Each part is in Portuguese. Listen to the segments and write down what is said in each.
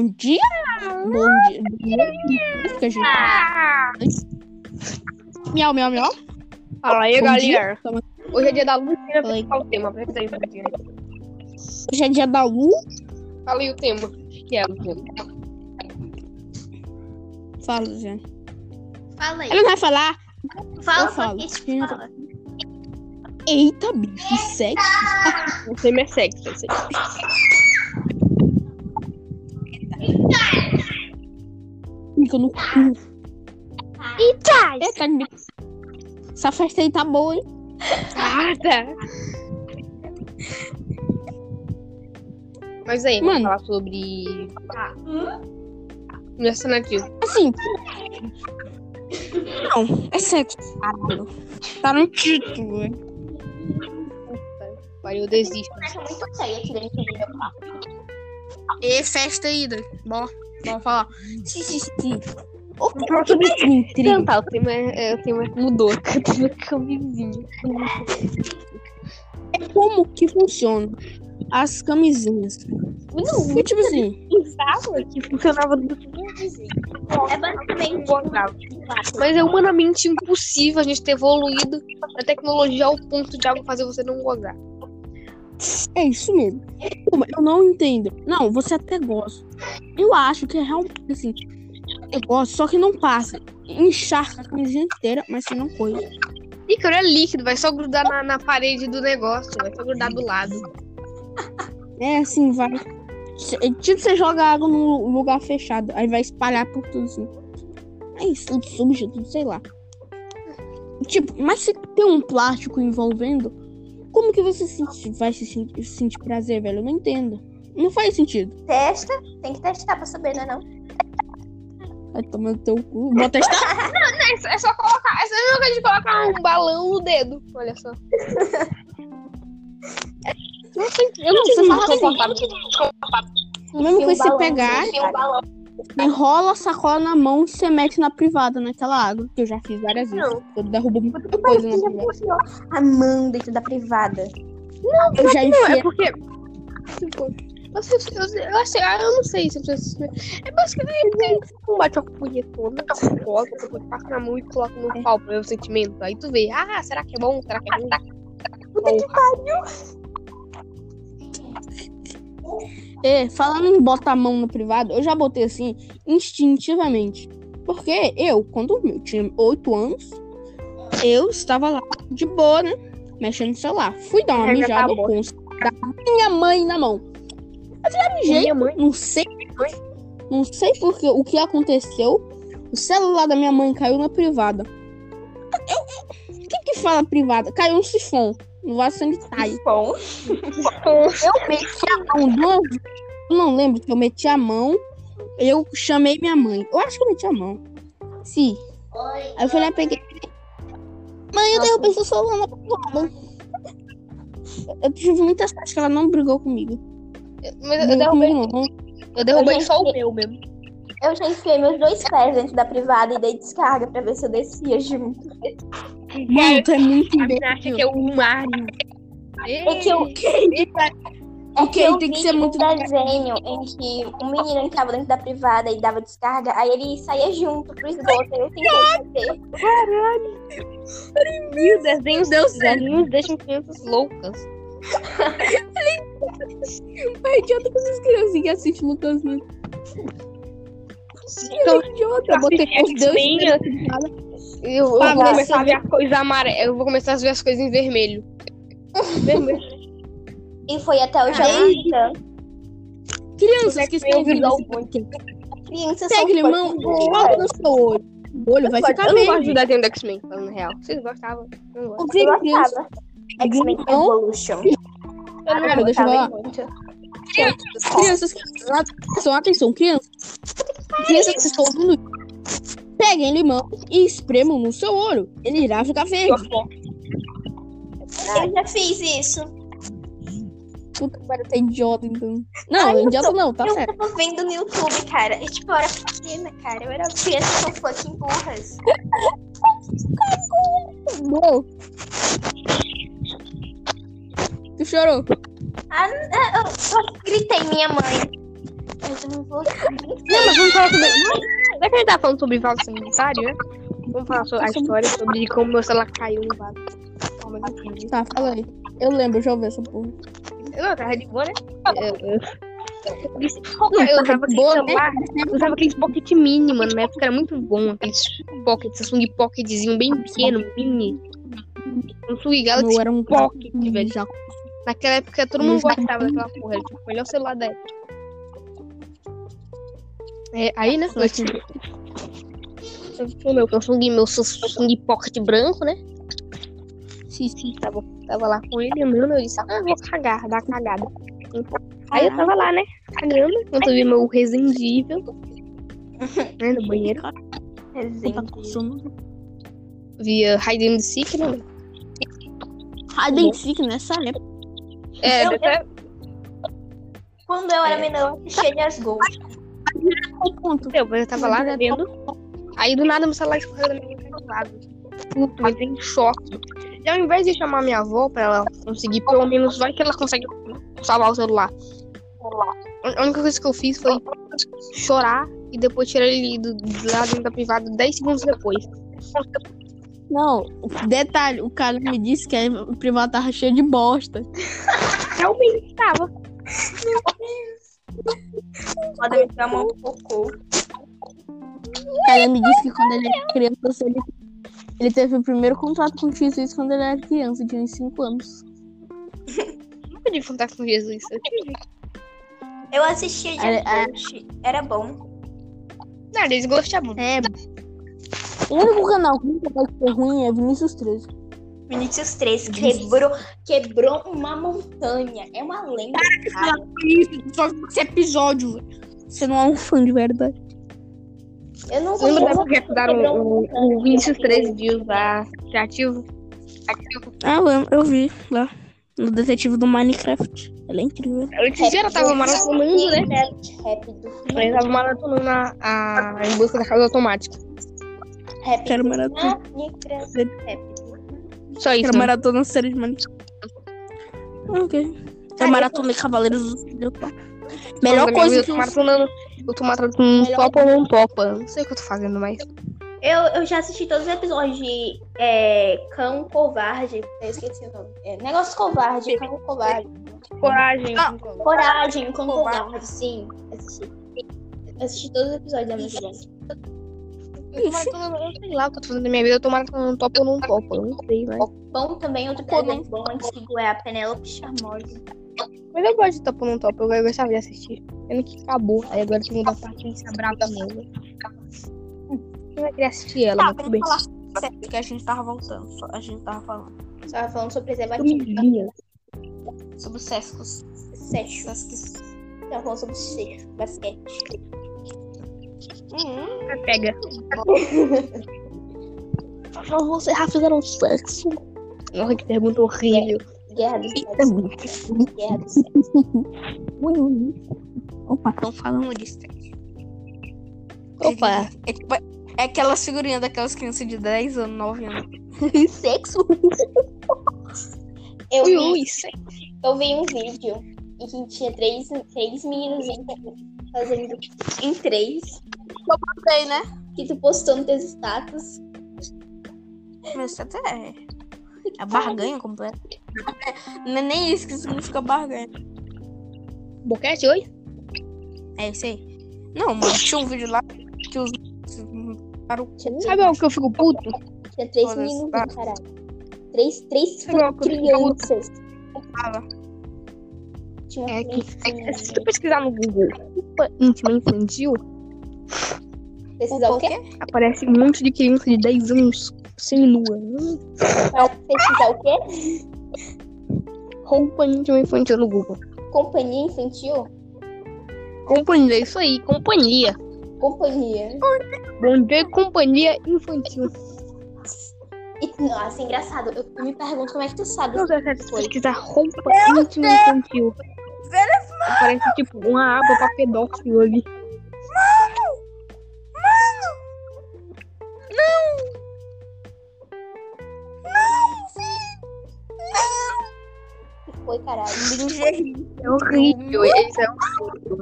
Bom dia! Bom dia! Bom dia, gente. Miau, miau, miau. Fala aí, Bom galera. Hoje é dia da luz. Fala o tema? Hoje é dia da Lu. Fala aí o tema. O que é o tema? Fala, gente. Fala aí. Ela não vai falar. Fala eu falo. fala. Eita, bicho, sexo. O tema é sexo. Eu no cu. Eita! Eita, me- essa festa aí tá boa, hein? Ah, tá. Mas aí, vamos Mano. falar sobre. Meu cenário. Assim. Não, é sexo. Caralho. Tá no título, hein? Aí eu desisto. Eu muito aqui dentro do meu. E festa aí, né? Bom, vamos falar. Sim, sim, sim. Vamos falar sobre Intriga. Não, tá, o tema, é, o tema mudou. O tema é camisinha. É como que funciona as camisinhas. Não, Porque, tipo assim, pensava que funcionava do jeito. É basicamente. Mas é humanamente impossível a gente ter evoluído a tecnologia ao ponto de algo fazer você não gozar. É isso mesmo. Eu não entendo. Não, você até gosta. Eu acho que é realmente assim. Eu gosto, só que não passa. Encharca a camisinha inteira, mas sem não coisa. Ih, cara, é líquido, vai só grudar na, na parede do negócio, vai só grudar do lado. É assim, vai. É Tipo, você joga água num lugar fechado, aí vai espalhar por tudo assim. É isso, tudo sujo, tudo sei lá. Tipo, mas se tem um plástico envolvendo, como que você se- vai se sentir, sentir prazer, velho? Eu não entendo. Não faz sentido. Testa, tem que testar pra saber, não é não? Vai tomar no teu cu. Vou testar. É, só- é só colocar, é só a mesma coisa de colocar um balão no dedo. Olha só. Eu não sei, eu não sei se assim. confortável. Mesmo que Enfia um você balão, pegar, enfia um balão. Enrola a sacola na mão e você mete na privada, naquela água. Que eu já fiz várias vezes. Não. Eu derrubo muita coisa na privada. A mão dentro da privada. Eu já Não, enfiei. é porque. Eu, eu, eu, achei- ah, eu não sei se eu preciso. É basicamente um bate a punhetona, coloca, depois passa na mão e coloca no pau pra ver o sentimento. Aí tu vê, ah, será que é bom? Será que é ruim? Puta que pariu. É, falando em botar a mão no privado, eu já botei assim, instintivamente. Porque eu, quando eu tinha 8 anos, eu estava lá de boa, né? Mexendo no celular. Fui dar uma tá mijada boa. com o celular da minha mãe na mão. Eu já mijei, não sei. Não sei porque o que aconteceu. O celular da minha mãe caiu na privada. Eu, eu, o que fala privada? Caiu um sifão vaso sanitário. Bom. Eu meti a mão duas vezes. Eu não lembro que eu meti a mão. Eu chamei minha mãe. Eu acho que eu meti a mão. Sim. Aí eu fui lá e peguei. Mãe, eu derrubei seu celular na privada. Eu tive muita sorte que ela não brigou comigo. Mas eu Brigou derrubei, comigo, não. eu derrubei Eu só o meu mesmo. Eu já enfiei meus dois pés dentro da privada e dei descarga pra ver se eu descia junto. Mano, tu é muito A mina acha imbecil. que é o Mario. É que eu, é que Ok, eu tem que ser muito. um desenho em que um menino entrava dentro da privada e dava descarga, aí ele saía junto pro esgoto. aí Eu tentei fazer. E os desenhos, Deus desenhos deixam crianças loucas. É idiota com essas que assistem Lucas Neto. Então, idiota. Eu botei com os deus. Eu, eu vou começar a ver as coisas amarelas. Eu vou começar a ver as coisas em vermelho. vermelho. E foi até o Ai. Jamaica. Crianças que estão ouvindo. Crianças são Pega limão, coloca burras. no seu olho. O olho vai ficar Eu não gosto desenho do X-Men, falando real. Vocês gostavam? Eu não gosto. Eu gostava. X-Men Evolution. Cara, deixa eu falar. Crianças que atenção, atenção, crianças. Crianças que estão ouvindo. Peguem limão e espremam no seu olho. Ele irá ficar verde. Eu já fiz isso. Puta pariu, tá idiota, então. Não, Ai, eu idiota tô- não, tá eu certo. tava vendo no YouTube, cara. E, tipo, eu era pequena, cara. Eu era criança são fucking burras. Não. Tu chorou. Ah, eu, eu gritei minha mãe. Eu você me falou assim, Não, mas vamos falar sobre. Não é que a gente tá falando sobre vaso sanitário, né? Vamos falar sobre a história sobre como meu celular caiu no vaso. Tá, fala aí. Eu lembro, já ouvi essa porra. Eu tava de boa, né? Eu, eu... Eu usava aquele celular, eu usava aqueles pocket mini, mano. Na época era muito bom. Aqueles pocket, Samsung Pocketzinho bem pequeno, mini. Samsung Galaxy Eu era um Pocket, velho. Naquela época todo mundo gostava daquela porra. Era tipo, o melhor celular da época. É, aí, né? Eu tive eu tive o meu Samsung, meu Samsung Pocket branco, né? Sim, sim. Tava, tava lá com ele, andando, eu disse, ah, vou cagar, dar cagada. Aí eu tava lá, né, cagando, enquanto eu vi meu resendível, né, no banheiro. Tá sono. Via Hide and Seek, né? Hide and seek nessa época. É, Eu- até, Quando eu era É. menor, eu assistia de Asgol. Qual ponto? eu, eu tava lá, né, vendo. Aí do nada meu celular escorreu da minha lado. Puto, entrei em choque. E ao invés de chamar minha avó pra ela conseguir, pelo menos, vai que ela consegue salvar o celular. A única coisa que eu fiz foi chorar e depois tirar ele do, do lá dentro da privada 10 segundos depois. Não, detalhe, o cara me disse que o privado tava cheio de bosta. Realmente tava. Pode me chamar um cocô. O cara me disse que quando ele era criança, ele, ele teve o primeiro contato com Jesus quando ele era criança, tinha uns 5 anos. Nunca tive contato com Jesus. Eu tive. Eu assistia de. Asgol. Era bom. Não, eles gostavam. É. O único canal que nunca vai ser ruim é Vinícius 13. Vinícius 3 quebrou, quebrou uma montanha. É uma lenda, cara. Só esse episódio. Você não é um fã de verdade. Eu não Lembra da que uma o, montanha. o Vinícius 13 de usar criativo? Ah, eu, lembro, eu vi lá. No detetive do Minecraft. Ela é incrível. Antes ela tava maratonando, né? Minecraft. Ela tava maratonando a, a, em busca da casa automática. Rápido. Quero maratona. Minecraft Rápido. Só isso. Quero né? maratona série de Minecraft. Ok. Eu maratona Cavaleiros do Zodíaco. Melhor Não, coisa eu que tô eu maratonando. Eu tô maratonando um Melhor topa ou não topa. Não sei o que eu tô fazendo mais. Eu, eu já assisti todos os episódios de é, Cão Covarde. Eu esqueci o nome. É, negócio Covarde, Cão Covarde. Coragem. Ah. Coragem, Cão Covarde. Covarde, sim. Assisti. Eu assisti todos os episódios da minha vida. Eu tô maratonando, eu sei lá o que eu tô fazendo na minha vida. Eu tô maratonando um topa ou não topa. Eu não sei, mas. Bom também, outro Pô, desenho bom antigo é a Penélope Charmosa. Mas eu gosto de topa ou não topa. Eu gostava de assistir. Pena que acabou. Aí agora tem da Patrícia Brava mesmo. Eu vai querer assistir ela, mas tudo bem. sério que a gente tava voltando. só- A gente tava falando Você tava falando sobre preservativo. Sobre os sescos. Sescos. Tava falando sobre basquete. Hum, Pega. vocês já fizeram sexo? Nossa, que pergunta horrível. Guerra do sexo. Guerra do sexo. Opa, estão falando disso. Opa. É, tipo, é aquelas figurinhas daquelas crianças de 10 anos, 9 anos. Sexo? Eu Ui, vi, ui, isso é- eu vi um vídeo em que tinha três, três meninos fazendo em três. Sei, né? Que tu postou no teus status. Isso até é. É barganha completa. Não é nem isso que significa barganha. Boquete, oi? É isso aí. Não, mano, tinha um vídeo lá que os. Para o Sabe o que eu fico puto? tinha três meninos, Ah. caralho. Três, três que eu crianças. fala. Tinha uma É que se tu pesquisar no Google culpa íntima infantil, Pesquisar o quê? aparece um monte de criança de 10 anos seminua. Pra pesquisar o quê? Roupa íntima infantil no Google. Companhia infantil? Companhia, é isso aí, companhia. Companhia. Bom dia, companhia infantil. E, nossa, engraçado. Eu, eu me pergunto como é que tu sabe Não, se pesquisar roupa íntima infantil, aparece tipo uma aba pra pedófilo ali. que foi, caralho? É horrível. Isso é horrível.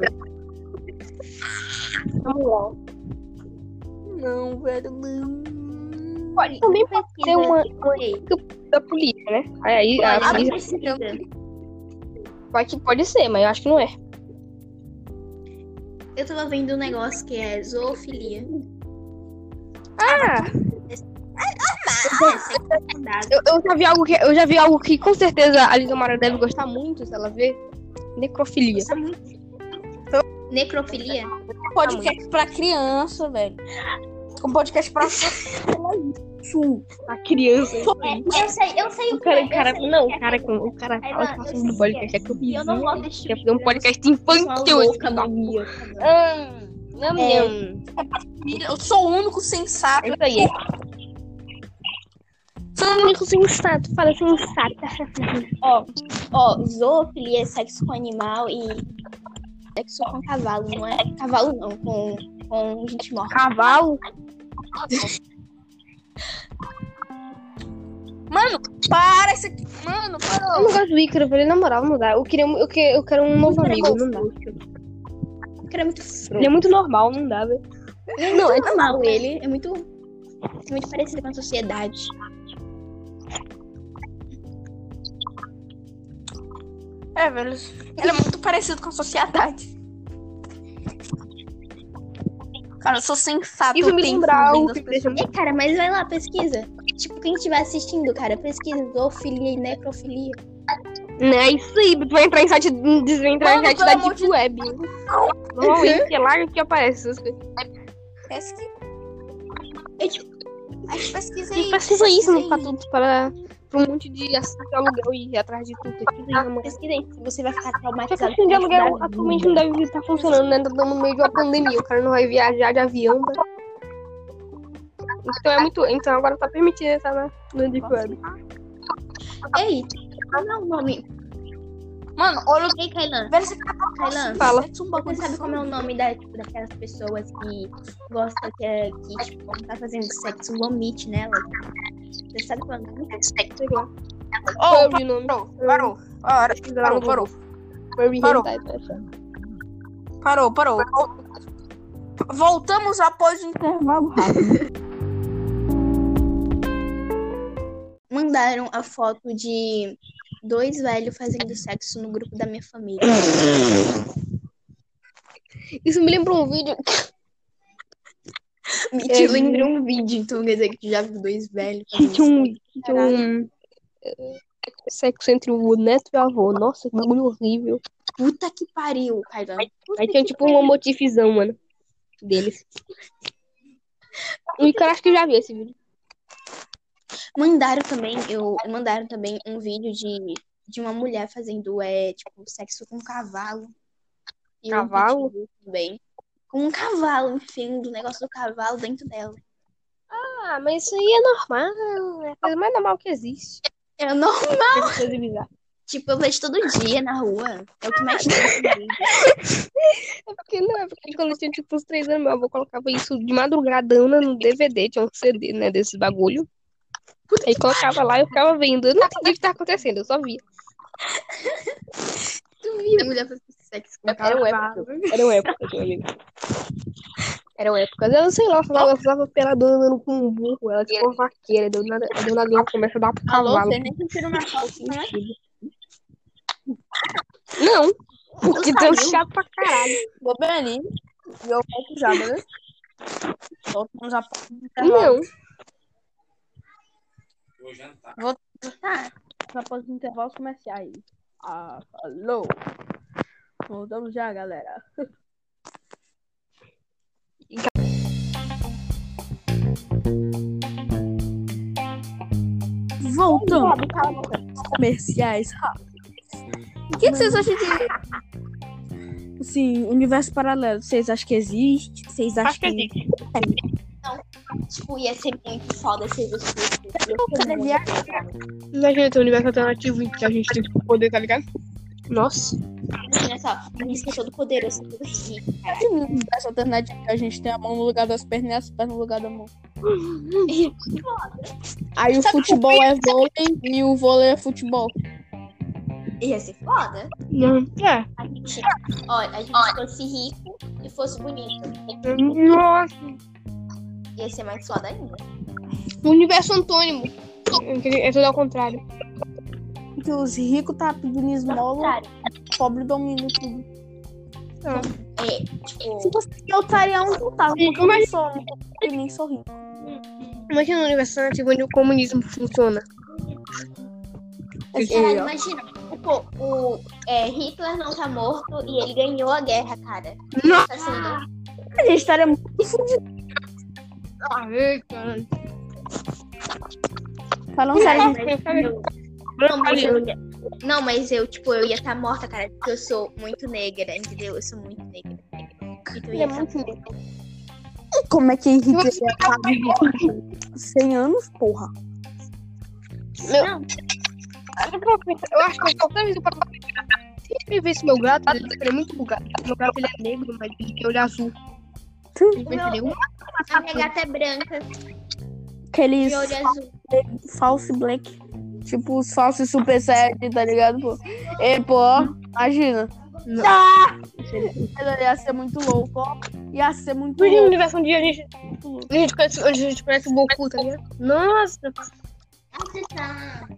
Não, velho, não. Pode também pode ser uma, uma da polícia, né? Aí a olha, polícia precisa. Pode, pode ser, mas eu acho que não é. Eu tava vendo um negócio que é zoofilia. Ah! Eu, eu já vi algo que eu já vi algo que com certeza a Lisa Mara deve gostar muito se ela ver. Necrofilia. Necrofilia? Podcast pra criança, velho. Um podcast pra isso. A criança. É, eu sei, eu sei o O que cara, é. o cara, sei não, que é. o cara, o cara Aí, fala que eu fazendo sei podcast é que que eu eu não gosto desse tipo Quer de fazer um podcast infantil. Louca. Ah, Não, É. não. Eu sou o único sensato. É isso aí. Sou o único sensato, fala sensato. Ó, ó, zoofilia é sexo com animal e sexo com cavalo, não é cavalo não, com, com gente morta. Cavalo? Mano, para esse aqui. Mano, Eu parou. não gosto do Ícaro, eu falei, na moral, não dá. Eu, queria, eu, que- eu quero um novo amigo, não dá. Ele é muito Ele é muito normal, não dá, velho. Não, é normal ele, é muito, é muito parecido com a sociedade. É, velho. Ele é muito parecido com a sociedade. Cara, eu sou sensato. Isso eu me lembra algo que me deixa E cara, mas vai lá, pesquisa. Tipo, quem estiver assistindo, cara, pesquisa zoofilia e necrofilia. Não, é isso aí, tu vai entrar em site, vai entrar em Mano, site pelo da Deep de Web. Normalmente é lá que aparece essas coisas. Pesquisa. É tipo, pesquisa aí. precisa isso, não pesquisa pra tudo, para, pra um monte de assunto de aluguel e ir atrás de tudo. Pesquisa aí, se você vai ficar Só traumatizado. assim de aluguel atualmente não deve estar funcionando, né? Estamos no meio de uma pandemia, o cara não vai viajar de avião. né? Então é muito. Então agora tá permitido entrar na, no Deep Web. Ei, qual é o nome? Mano, olha o Ei, Kailan, acabou Kailan, Fala. Um você sabe como é o nome da, tipo, daquelas pessoas que gostam que, é, que tipo, quando tá fazendo sexo, vomite nela? Você sabe qual é o nome? Oh, nome. parou, parou. Parou, parou. Parou. achando? Parou, parou. Voltamos após o intervalo rápido. Mandaram a foto de dois velhos fazendo sexo no grupo da minha família. Isso me lembrou um vídeo. Me É, te lembrou um vídeo, então quer dizer que tu já viu dois velhos tinha um, um é, sexo entre o neto e o avô. Nossa, que bagulho horrível. Puta que pariu. Puta Aí tinha que tipo um motifzão, mano. Deles. E cara, acho que já vi esse vídeo. Mandaram também, eu mandaram também um vídeo de, de uma mulher fazendo é, tipo, sexo com um cavalo. E um Cavalo? pitbull também. Com um cavalo, enfim, do negócio do cavalo dentro dela. Ah, mas isso aí é normal. É a coisa mais normal que existe. Eu Essa coisa bizarra. tipo, eu vejo todo dia na rua. É o que mais tem. É porque não, é porque quando eu tinha tipo uns três anos, meu avô colocava isso de madrugadona no DVD, tinha um CD, né, desses bagulho. Aí colocava lá e eu ficava vendo. Eu não entendi o que tá acontecendo, eu só via. Tu viu? A mulher sexo com um Eram cavalo. épocas. Eram épocas, meu amigo. Eram épocas. Eu sei lá, ela falava, ela falava peladona andando com um burro. Ela tipo uma vaqueira. Deu nada, deu nada, ela começa a dar pro Alô, cavalo. você nem tirou na foto, né? Não, porque deu chato pra caralho. Vou bem ali. E eu volto já, beleza? Voltamos após o Não. intervalo. Vou jantar. Tá. Após os intervalos comerciais. Ah, falou. Voltamos já, galera. Voltamos. Comerciais rápidos. O que, que vocês acham de. Assim, universo paralelo? Vocês acham que existe? Vocês acham Acho que existe. Tipo, ia ser muito foda se existisse. Imagina ter um universo alternativo em que a gente tem poder, tá ligado? Nossa. Imagina só, a gente é todo poderoso, todo rico, cara. Universo alternativo que a gente tem a mão no lugar das pernas e as pernas no lugar da mão. Aí o futebol é vôlei e o vôlei é futebol. Ia ser foda. Não. É. A gente, ó, a gente fosse rico e e fosse bonito. Nossa. Ia ser mais foda ainda. O universo antônimo. É tudo ao contrário. Que os ricos tá pedindo esmola, pobre domina tudo. É, tipo, Se você eu estaria um total, Sim, porque eu sou, eu nem sou rico. Imagina o universo alternativo onde o comunismo funciona. cara, imagina, tipo, o é, Hitler não tá morto e ele ganhou a guerra, cara. Não. Tá sendo A gente estaria muito fudido. Ah, ei, caralho. Falando sério, Cara, gente. Eu- Não, mas eu ia... Não, mas eu, tipo, eu ia estar morta, cara, porque eu sou muito negra, entendeu? Eu sou muito negra. Então eu Ele ia é tá muito morta. lindo. como é que Henrique ia estar vivo? 100 anos, porra. Meu, Não, eu acho que toda vez eu pra se ele visse meu gato, ele seria muito bugado. Meu gato ele é negro, mas ele tem olho azul. Um a minha gata é branca, Aqueles de olho azul. false black. Tipo os falsos super sete, tá ligado, pô? E, pô, imagina. Não. Ah! Ia ser muito louco, ó. Ia ser muito Imagina o louco. universo onde a gente, a gente conhece, a gente conhece o Goku, tá ligado? Nossa, você tá...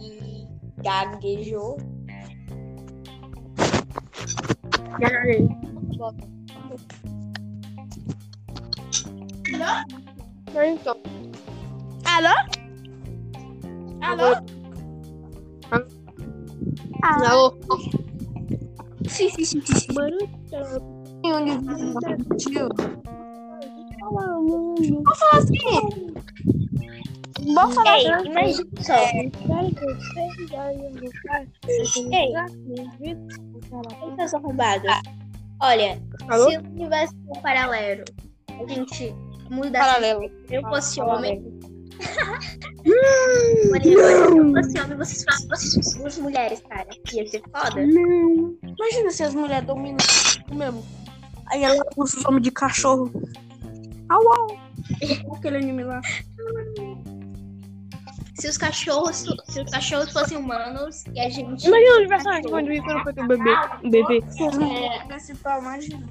E gaguejou. mas então. Alô? Alô? Alô? Alô? Sim, sim, sim, sim. sim. Mano, Vamos falar assim. Vamos falar Ei, assim. imagina só. Ei, seus arrombados. Olha, Alô? se o universo for paralelo, a gente muda Paralelo. Se eu fosse homem. Olha, se eu fosse homem, vocês fossem vocês duas mulheres, cara. Ia ser foda. Não. Imagina se as mulheres dominam o mesmo. Aí ela usa os homens de cachorro. Au, au. Aquele anime lá. Se os cachorros, se os cachorros fossem humanos e a gente. Imagina o universo alternativo onde o Ícaro foi ter um bebê. Um bebê. É, se for, imagina.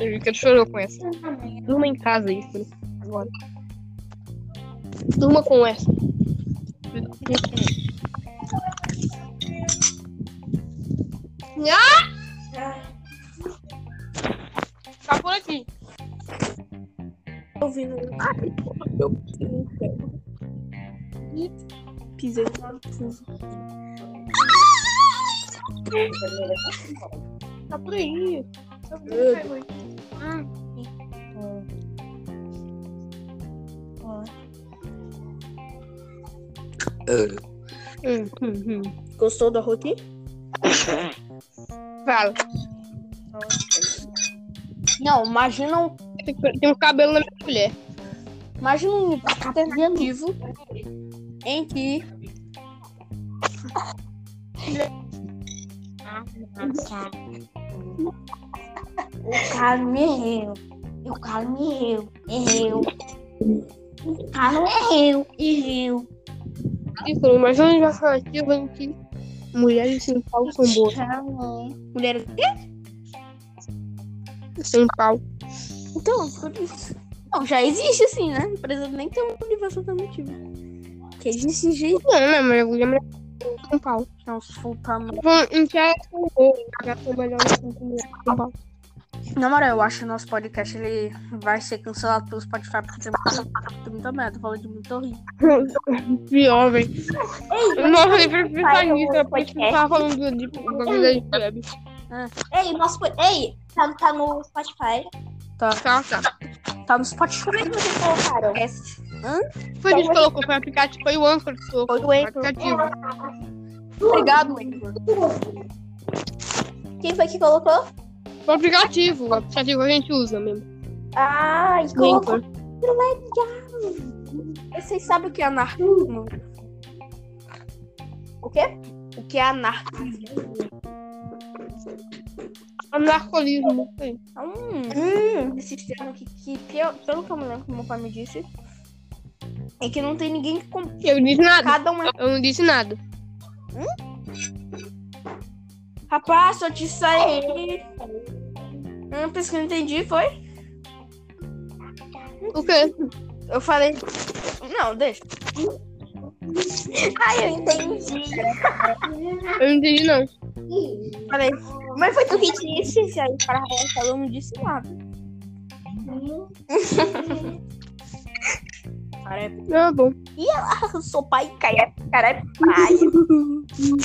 O Ícaro chorou com essa. Durma em casa, Ícaro. Agora. Durma com essa. Tá por aqui. ouvindo. Ai, eu pisei no parafuso. Tá por aí. Hum, hum, hum. Gostou da rotina? Fala. Não, imagina um, Tem, um cabelo na minha mulher. imagina um alternativo em que o cara me erreu. O cara me erreu. Erreu. O cara erreu. Erreu. Ícaro, imagina um universo alternativo em que mulheres sem pau são boas. Mulher. Sem pau. Então, por isso. Não, já existe assim, né? Não precisa nem ter um universo alternativo. Que existe gente. Não, né? Mas mulher sem pau. Não, se for em que elas são boas. Já que mulheres sem pau. Na moral, eu acho que o nosso podcast ele vai ser cancelado pelo Spotify porque tem muita, merda, fala de muito horrível. Pior, velho. Nossa, eu prefiro pensar nisso. É eu tava falando de, vida de web. Ei, nosso. Ei, tá, tá no Spotify. Tá, Tá, tá. tá no Spotify. Como é que vocês colocaram? Foi isso que colocou. Foi o aplicativo. Foi o Anchor que colocou. Foi o Anchor. aplicativo. Obrigado, Anchor. Quem foi que colocou? O aplicativo. O aplicativo que a gente usa mesmo. Ah, e colocou. Anchor. Vocês sabem o que é anarquismo? O quê? O que é anarquismo? Anarcolismo. não sei. É um Hum, esse sistema que, que, pelo que eu me lembro que meu pai me disse, é que não tem ninguém que Eu não disse nada. cada um é Eu não disse nada. Rapaz, eu te sair. Não, pensa que eu não entendi, foi? O quê? Eu falei. Não, deixa. Ai, eu entendi. Eu não entendi, não. Falei. Mas foi tu que disse. Se aí o cara falou, não disse nada. Cara, é Ah, bom. Eu sou pai, cara, cara é pai.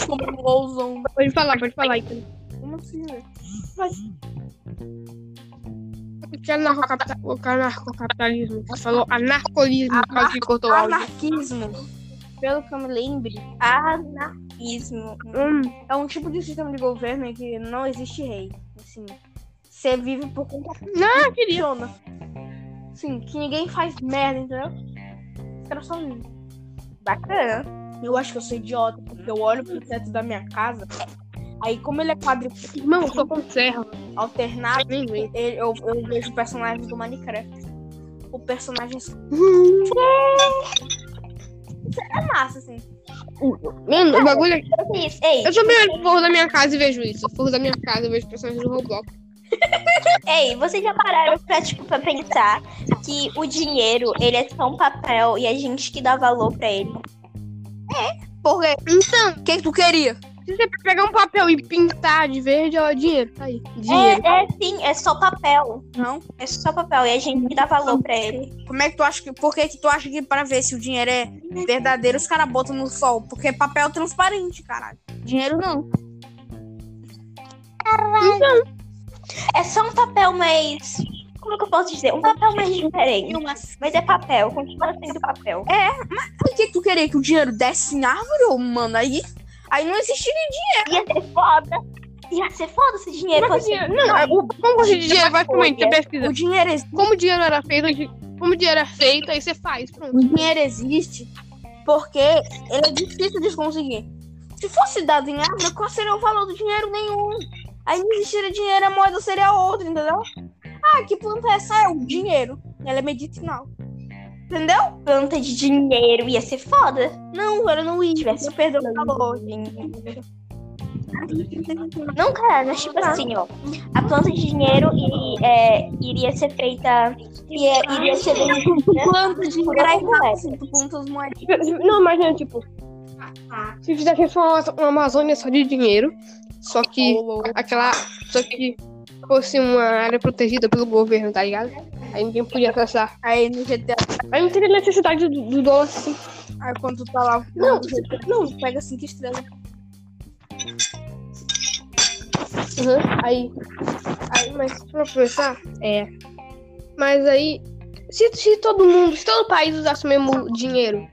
como um golzão. Pode falar, pode falar, então. Como assim, velho? O que é anarcocapita- o que é anarcocapitalismo? Você falou anarcolismo, causa que cortou. Anarquismo. Pelo que eu me lembre, Anarquismo. Hum, é um tipo de sistema de governo em que não existe rei. Assim, você vive por conta não, queria. funciona. Sim, que ninguém faz merda, entendeu? Bacana. Eu acho que eu sou idiota, porque eu olho pro teto da minha casa. Aí, como ele é quadro Irmão, eu sou com serra. alternado, ele- eu, eu vejo personagens do Minecraft. O personagem é massa, assim. Mano, o bagulho é. Isso. Ei, Eu também olho pro forro da minha casa e vejo isso. O forro da minha casa eu vejo personagens do Roblox. ei, vocês já pararam pra, tipo, pra pensar que o dinheiro, ele é só um papel e a gente que dá valor pra ele. Porque, Então, o que, que tu queria? se você pegar um papel e pintar de verde, ó, dinheiro. Tá aí. Dinheiro. É, é sim, é só papel. Não. É só papel e a gente que dá valor pra ele. Como é que tu acha que. Por que, que tu acha que pra ver se o dinheiro é verdadeiro, os caras botam no sol? Porque papel é transparente, caralho. Dinheiro não. É só um papel mais. Como é que eu posso dizer? Um papel mais diferente. Mas é papel, continua sendo papel. Por que, tu queria que o dinheiro desse em árvore, ô, mano? Aí, aí não existiria Ia ser foda. Ia ser foda se dinheiro é fosse. dinheiro? Não, é, o, como de dinheiro, basicamente, você pesquisa. O dinheiro, existe, Como o dinheiro era feito, como o dinheiro é feito, aí você faz. Pronto. o dinheiro existe porque ele é difícil de conseguir. Se fosse dado em árvore, qual seria o valor do dinheiro? Nenhum. Aí não existiria dinheiro, a moeda seria outra, entendeu? Ah, que planta é essa? É o dinheiro. Ela é medicinal. Entendeu? Planta de dinheiro ia ser foda. Não, ela não ia. Tivesse perdeu o valor. Não, cara, mas tipo assim, ó. A planta de dinheiro e, é, iria ser feita. Iria, iria ser vendida Planta de dinheiro. Assim, tu planta as moedinhas. Não, imagina, tipo, se fizesse só uma, uma Amazônia só de dinheiro, só que aquela. Só que fosse uma área protegida pelo governo, tá ligado? Aí ninguém podia acessar. Aí no GTA, Aí não teria necessidade do, do dólar assim. aí quando tu tá lá, Não, não, pega cinco estrelas. Uhum. Aí, aí, mas pra pensar, é. Mas aí, se, se todo mundo, se todo país usasse o mesmo dinheiro,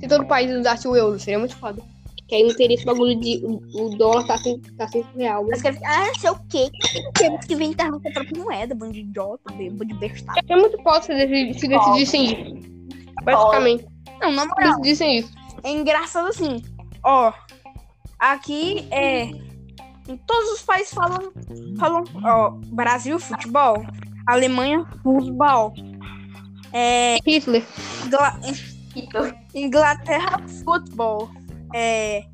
se todo país usasse o euro, seria muito foda. Que aí não teria esse bagulho de o, o dólar tá sem, tá sem real. Quer ah, sei o quê? Temos que inventar nossa própria moeda, bando de idiota, bando de bestado. É muito foda se, decidi- se decidissem isso. Basicamente, Não, se moral, decidissem isso. é engraçado assim. Ó, aqui é. Em todos os países falam. falam ó, Brasil, futebol. Alemanha, futebol. É, Hitler. Ingla- Inglaterra, futebol. É,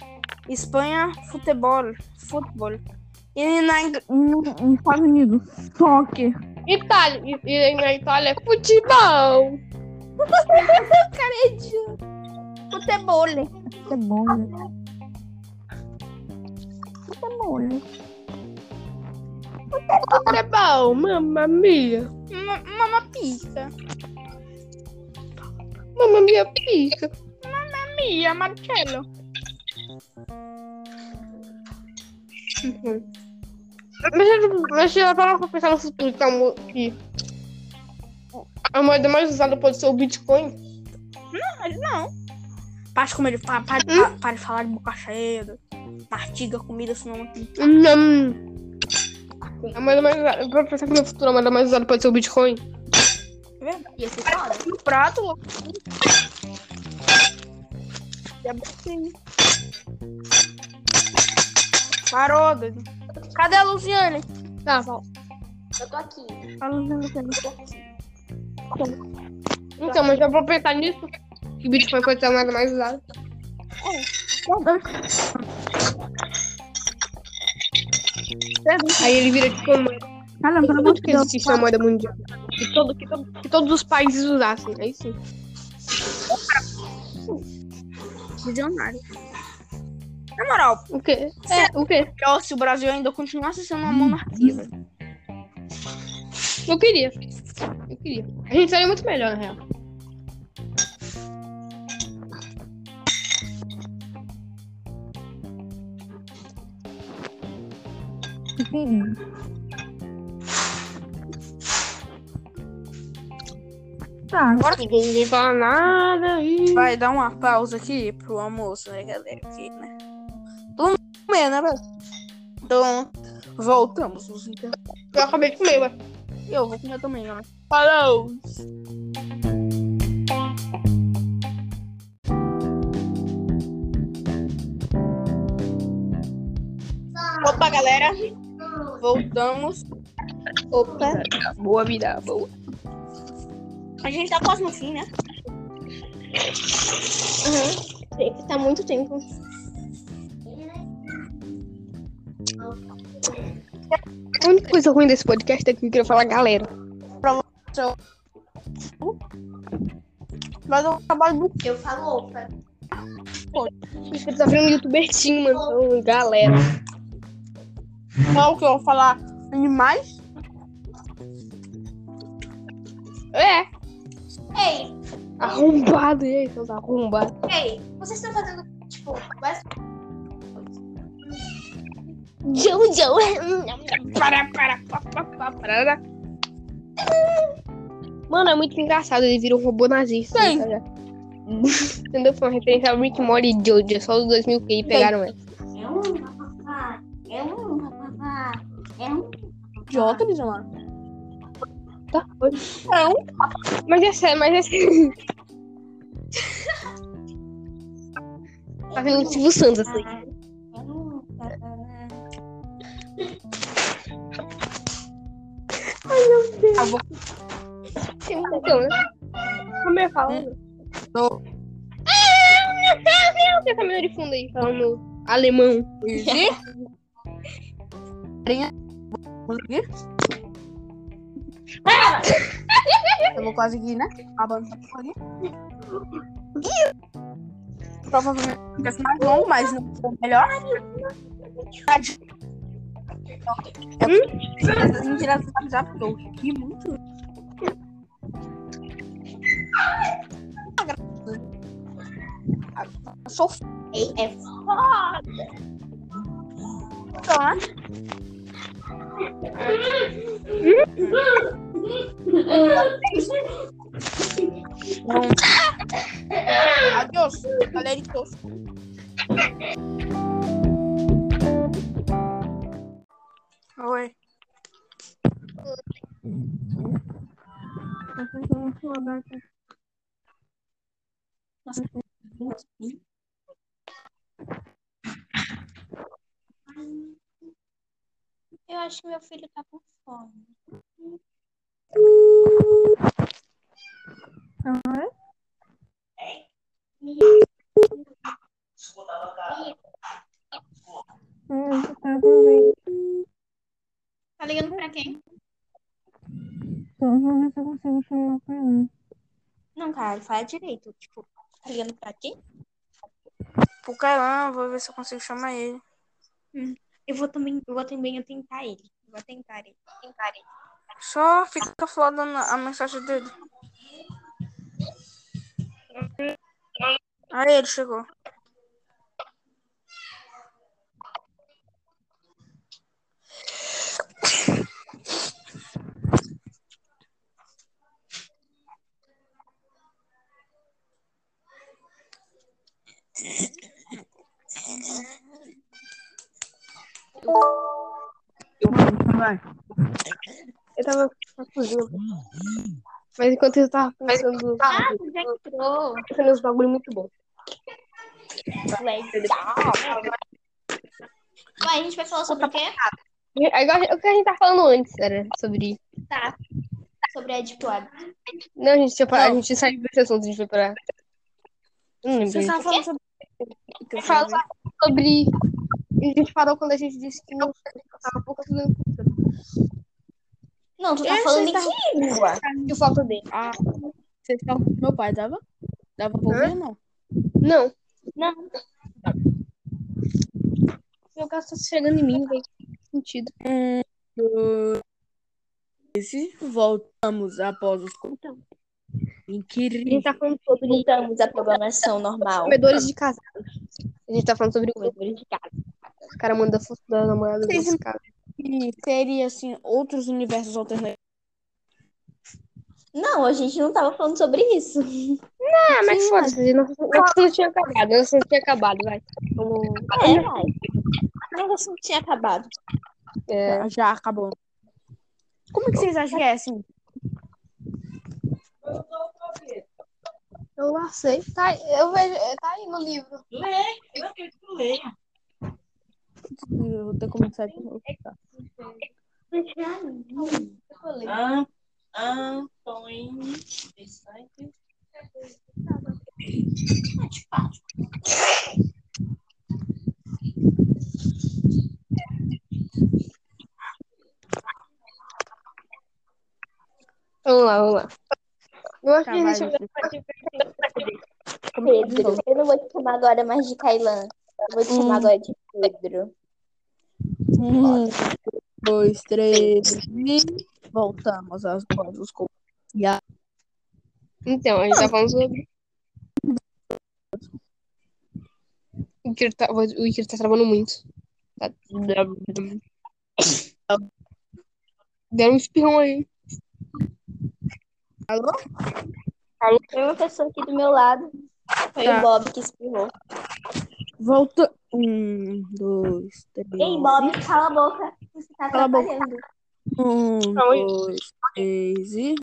Espanha, futebol. Futebol. E na, nos Estados Unidos, soccer. Itália. E, e na Itália é futebol. Futebol. Futebol. Futebol. Futebol, mamma mia. Ma- Mama pizza. Mamma mia, pica. Mia, Marcello. Mas, mas ela parar pra pensar no futuro que a, que a moeda mais usada pode ser o Bitcoin, Mas não. Para de comer, para, para, para, para de falar de boca cheia. Mastiga comida, senão. Hum. A moeda mais usada, pra pensar que no futuro a moeda mais usada pode ser o Bitcoin. Ia ser foda. Um prato, louco. E a boquinha. Parou, doido. Cadê a Luciane? Tá. Eu tô aqui. A Luciane tá aqui. Então, mas já pra pensar nisso, que Bitcoin pode ser a moeda mais usada. Aí ele vira tipo uma moeda. Caramba, pelo amor Muito de que Deus. existisse uma moeda mundial. Que, todo, que, todo- que todos os países usassem. Aí sim. Milionário. Na moral, O quê? É, o quê? pior se o Brasil ainda continuasse sendo uma monarquia, velho. Eu queria. Eu queria. A gente seria muito melhor, na real. Tá, agora Ninguém fala nada. E... vai dar uma pausa aqui pro almoço, né, galera? Aqui, né? Todo mundo comendo, né? Então, voltamos. nos inter- Eu acabei de comer, ué. Eu vou comer também, galera. Falou! Opa, galera. Voltamos. Opa. Boa vida, boa. A gente tá quase no fim, né? Uhum. Tá muito tempo. A única coisa ruim desse podcast é que eu queria falar galera. Mas eu trabalho muito. Eu falo opa. Você tá vendo um youtuber sim, mano. Galera. Qual que eu vou falar? Animais? É. Ei, Arrombado. E aí, seus arrombados. ei, vocês estão fazendo, tipo, várias Jojo. Para, para, para, para, para. Mano, é muito engraçado. Ele vira um robô nazista. Sim. ligado? Entendeu? Foi uma referência ao Rick Morty e Jojo. Só os 2000 que pegaram essa. É um papapá, é um papapá, é um Idiota, Bizarro. Tá? É um. Mas é sério, mas é sério. Tá vendo o Silvio Santos assim. Ah, vou Então, né? Como é falando? Tô. Tem essa menina de fundo aí falando alemão. Conseguir? Eu vou conseguir, né? Avançar por ali. Provavelmente vai ser mais longo, mas não foi melhor. Eu essas mentiras do WhatsApp, porque eu ri muito. Eu sou f... Ei, é então, né? Então, Adiós, galeritos. Eu acho que meu filho tá com fome. Tá ligando pra quem? Não, cara, fala direito. Tipo, tá ligando pra quem? Pro caramba, vou ver se eu consigo chamar ele. Eu vou também, eu vou também eu tentar ele. Eu Vou tentar ele. Tentar ele. Só fica falando a mensagem dele. Aí ele chegou. Eu tava cozinha. Mas enquanto eu tava pensando, Ah, já entrou. pensando uns bagulho muito bom. Legal. Vai, a gente vai falar sobre o quê? Agora, o que a gente tá falando antes era sobre. Tá. Sobre a Deep Web. Não, a gente a gente saiu desse assunto, a gente foi pra. Não lembro. Vocês estavam falando sobre. Fala sobre A gente parou quando a gente disse que não tava pouco estudando cultura. Não, tu tá Esse falando tá- em que língua? E falta dele. Ah, vocês estavam com meu pai, dava? Dava pra ouvir ou não? Não. Não. Meu gato tá chegando em mim, velho. Sentido. Esse voltamos após os Então. A Incrível. gente tá falando sobre Voltamos à programação normal. comedores de casados. A gente tá falando sobre comedores de casa. O cara manda foto da namorada Vocês- desse cara. E seria assim, outros universos alternativos. Não, a gente não tava falando sobre isso. Ah, mas Sim, foda-se. Nosso não tinha acabado. Nosso não tinha acabado, vai. Vamos. É, vai. Mas assim tinha acabado. É, Já, já acabou. Como é que vocês acham que é assim? eu lá sei. Tá, eu vejo, tá aí no livro. Eu vou ter que começar de novo. An- Antônio de Santos. Vamos lá, vamos lá. Eu acho Tá, que a vai, gente Pedro. Eu não vou te chamar agora mais de Kailan. Eu vou te chamar agora de Pedro. Um, dois, três e voltamos às vozes Então, a gente tá falando sobre. O Iker tá, o Iker tá travando muito. Tá... Deram um espirrão aí. Tem uma pessoa aqui do meu lado. Foi Tá. o Bob que espirrou. Volta. Um, dois, três. Ei, Bob, cala a boca. Você tá Cala a boca. atrapalhando. Um, dois, três e